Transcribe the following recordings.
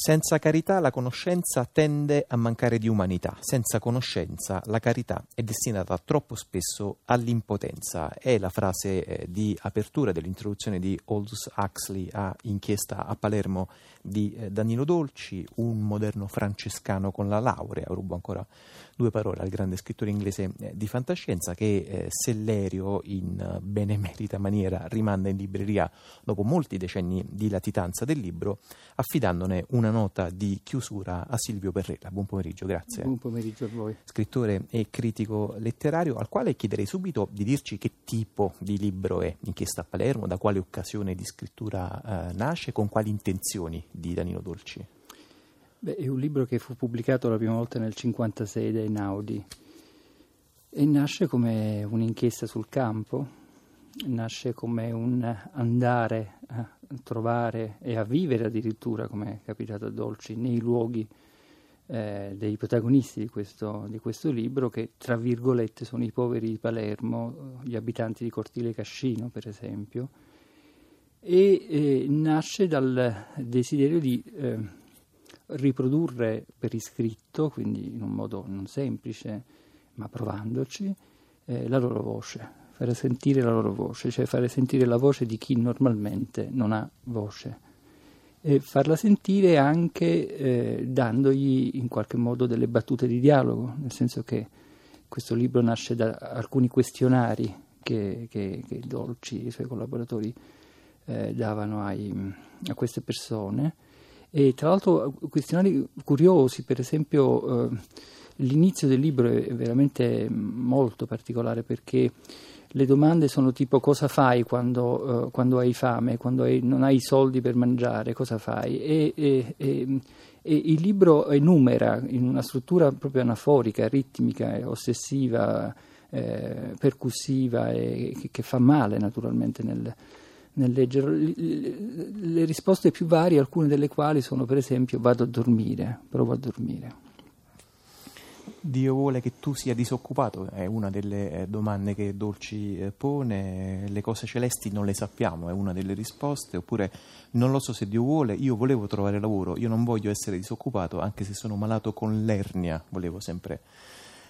Senza carità la conoscenza tende a mancare di umanità, senza conoscenza la carità è destinata troppo spesso all'impotenza. È la frase eh, di apertura dell'introduzione di Aldous Huxley a Inchiesta a Palermo di eh, Danilo Dolci, un moderno francescano con la laurea, rubo ancora due parole al grande scrittore inglese eh, di fantascienza che Sellerio in benemerita maniera rimanda in libreria dopo molti decenni di latitanza del libro, affidandone una nota di chiusura a Silvio Perrella. Buon pomeriggio, grazie. Buon pomeriggio a voi. Scrittore e critico letterario, al quale chiederei subito di dirci che tipo di libro è Inchiesta a Palermo, da quale occasione di scrittura eh, nasce, con quali intenzioni di Danilo Dolci. Beh, è un libro che fu pubblicato la prima volta nel 1956 da Einaudi e nasce come un'inchiesta sul campo, nasce come un andare a trovare e a vivere addirittura, come è capitato a Dolci, nei luoghi eh, dei protagonisti di questo, di questo, libro, che tra virgolette sono i poveri di Palermo, gli abitanti di Cortile Cascino, per esempio, e eh, nasce dal desiderio di eh, riprodurre per iscritto, quindi in un modo non semplice, ma provandoci, eh, la loro voce, fare sentire la loro voce, cioè fare sentire la voce di chi normalmente non ha voce. E farla sentire anche eh, dandogli in qualche modo delle battute di dialogo, nel senso che questo libro nasce da alcuni questionari che, che, che Dolci e i suoi collaboratori eh, davano ai, a queste persone. E tra l'altro questionari curiosi, per esempio eh, l'inizio del libro è veramente molto particolare perché le domande sono tipo cosa fai quando, uh, quando hai fame, quando hai, non hai soldi per mangiare, cosa fai? E, e, e, e, il libro enumera in una struttura proprio anaforica, ritmica, ossessiva, eh, percussiva e che, che, fa male naturalmente nel, nel leggere. Le risposte più varie, alcune delle quali sono per esempio vado a dormire, provo a dormire. Dio vuole che tu sia disoccupato, è una delle eh, domande che Dolci eh, pone, le cose celesti non le sappiamo, è una delle risposte, oppure non lo so se Dio vuole, io volevo trovare lavoro, io non voglio essere disoccupato, anche se sono malato con l'ernia, volevo sempre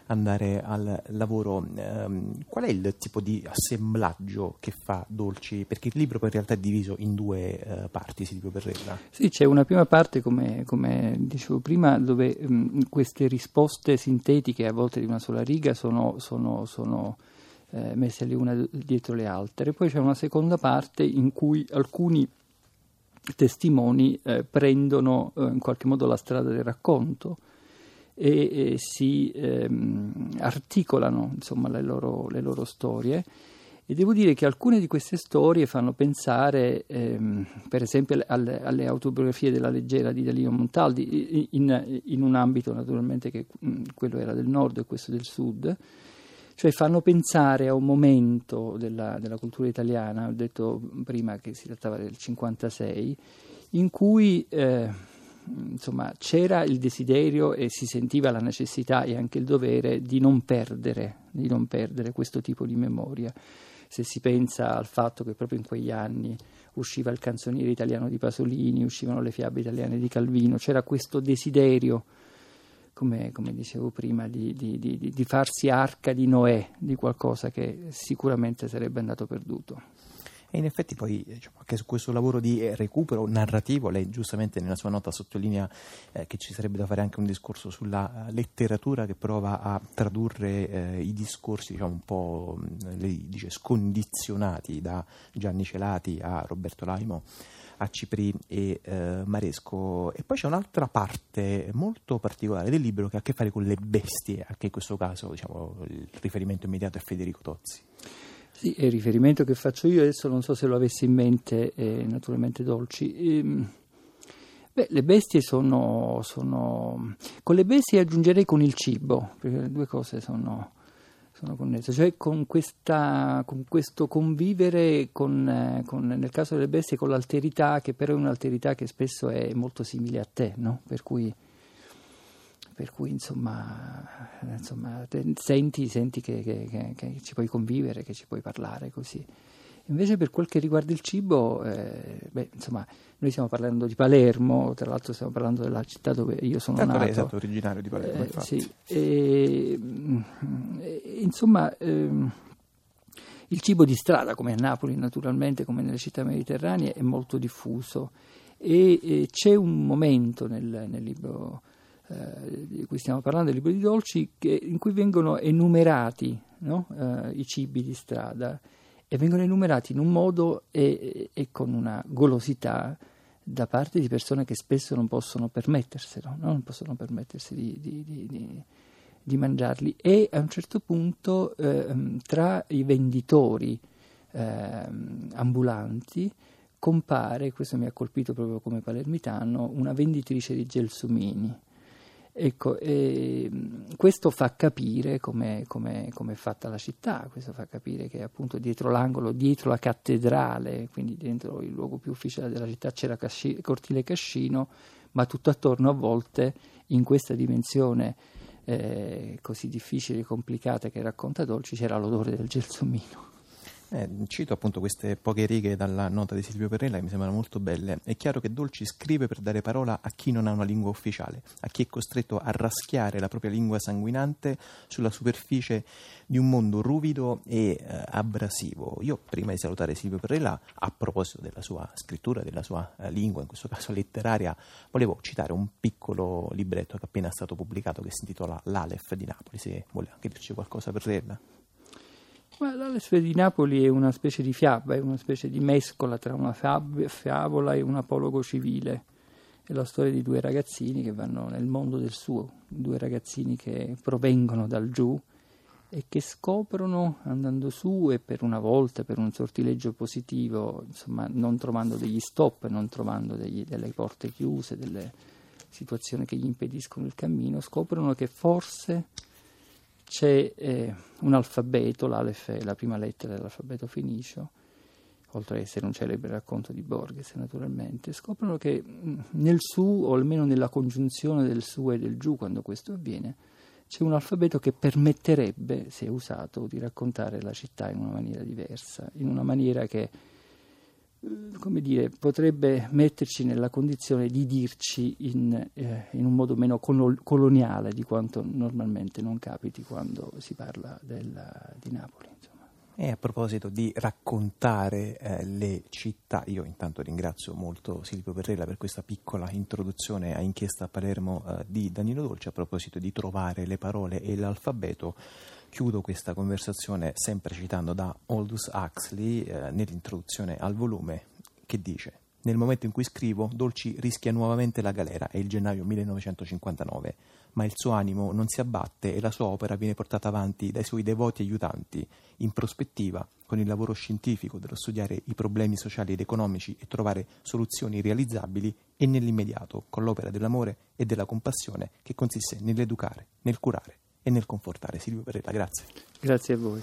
andare al lavoro. Um, qual è il tipo di assemblaggio che fa Dolci? Perché il libro in realtà è diviso in due uh, parti, Silvio Perrella. Sì, c'è una prima parte, come, come dicevo prima, dove um, queste risposte sintetiche, a volte di una sola riga, sono, sono, sono eh, messe le una dietro le altre. Poi c'è una seconda parte in cui alcuni testimoni eh, prendono eh, in qualche modo la strada del racconto e, e si ehm, articolano insomma, le, loro, le, loro, storie. E devo dire che alcune di queste storie fanno pensare, ehm, per esempio, alle, alle, autobiografie della leggera di Dalino Montaldi, in, in un ambito naturalmente che mh, quello era del nord e questo del sud, cioè fanno pensare a un momento della, della, cultura italiana, ho detto prima che si trattava del 56, in cui eh, insomma, c'era il desiderio e si sentiva la necessità e anche il dovere di non perdere, di non perdere questo tipo di memoria. Se si pensa al fatto che proprio in quegli anni usciva il canzoniere italiano di Pasolini, uscivano le fiabe italiane di Calvino, c'era questo desiderio, come, come dicevo prima, di, di, di, di farsi arca di Noè, di qualcosa che sicuramente sarebbe andato perduto. E in effetti poi diciamo, anche su questo lavoro di eh, recupero narrativo, lei giustamente nella sua nota sottolinea eh, che ci sarebbe da fare anche un discorso sulla eh, letteratura che prova a tradurre eh, i discorsi diciamo, un po' lei dice, scondizionati da Gianni Celati a Roberto Laimo a Cipri e eh, Maresco. E poi c'è un'altra parte molto particolare del libro che ha a che fare con le bestie, anche in questo caso diciamo, il riferimento immediato è Federico Tozzi. Sì, il riferimento che faccio io, adesso non so se lo avessi in mente, eh, naturalmente Dolci. Ehm, beh, le bestie sono, sono, Con le bestie aggiungerei con il cibo, perché le due cose sono, sono connesse, cioè con, questa, con questo convivere con, eh, con, nel caso delle bestie con l'alterità, che però è un'alterità che spesso è molto simile a te, no? Per cui per cui insomma, insomma senti, senti che, che, che, ci puoi convivere, che ci puoi parlare così. Invece per quel che riguarda il cibo, eh, beh, insomma, noi stiamo parlando di Palermo, tra l'altro stiamo parlando della città dove io sono certo, nato. Lei è stato originario di Palermo, eh, sì, e, insomma, ehm, il cibo di strada, come a Napoli naturalmente, come nelle città mediterranee, è molto diffuso e, e c'è un momento nel, nel libro eh, di cui stiamo parlando, il libro di dolci, che, in cui vengono enumerati no? eh, i cibi di strada e vengono enumerati in un modo e, e, con una golosità da parte di persone che spesso non possono permetterselo, no? non possono permettersi di, di, di, di, mangiarli e a un certo punto eh, tra i venditori eh, ambulanti compare, questo mi ha colpito proprio come palermitano, una venditrice di gelsomini Ecco, e questo fa capire come è fatta la città, questo fa capire che appunto dietro l'angolo, dietro la cattedrale, quindi dentro il luogo più ufficiale della città c'era Casci- Cortile Cascino, ma tutto attorno a volte in questa dimensione eh, così difficile e complicata che racconta Dolci c'era l'odore del gelsomino. Eh, cito appunto queste poche righe dalla nota di Silvio Perrella che mi sembrano molto belle. È chiaro che Dolci scrive per dare parola a chi non ha una lingua ufficiale, a chi è costretto a raschiare la propria lingua sanguinante sulla superficie di un mondo ruvido e eh, abrasivo. Io prima di salutare Silvio Perrella, a proposito della sua scrittura, della sua eh, lingua, in questo caso letteraria, volevo citare un piccolo libretto che è appena stato pubblicato che si intitola L'Alef di Napoli, se vuole anche dirci qualcosa Perrella. Ma l'Alespe di Napoli è una specie di fiaba, è una specie di mescola tra una favola e un apologo civile. È la storia di due ragazzini che vanno nel mondo del suo, due ragazzini che provengono dal giù e che scoprono andando su e per una volta, per un sortileggio positivo, insomma, non trovando degli stop, non trovando degli, delle porte chiuse, delle situazioni che gli impediscono il cammino, scoprono che forse c'è eh, un alfabeto, l'Alef è la prima lettera dell'alfabeto fenicio, oltre ad essere un celebre racconto di Borges naturalmente, scoprono che mm, nel su, o almeno nella congiunzione del su e del giù, quando questo avviene, c'è un alfabeto che permetterebbe, se usato, di raccontare la città in una maniera diversa, in una maniera che come dire, potrebbe metterci nella condizione di dirci in, eh, in un modo meno coloniale di quanto normalmente non capiti quando si parla della, di Napoli. Insomma. E a proposito di raccontare eh, le città, io intanto ringrazio molto Silvio Perrella per questa piccola introduzione a Inchiesta a Palermo eh, di Danilo Dolce, a proposito di trovare le parole e l'alfabeto. Chiudo questa conversazione sempre citando da Aldous Huxley eh, nell'introduzione al volume che dice nel momento in cui scrivo, Dolci rischia nuovamente la galera, è il gennaio 1959, ma il suo animo non si abbatte e la sua opera viene portata avanti dai suoi devoti aiutanti, in prospettiva, con il lavoro scientifico dello studiare i problemi sociali ed economici e trovare soluzioni realizzabili e nell'immediato, con l'opera dell'amore e della compassione che consiste nell'educare, nel curare e nel confortare. Silvio Perella, grazie. Grazie a voi.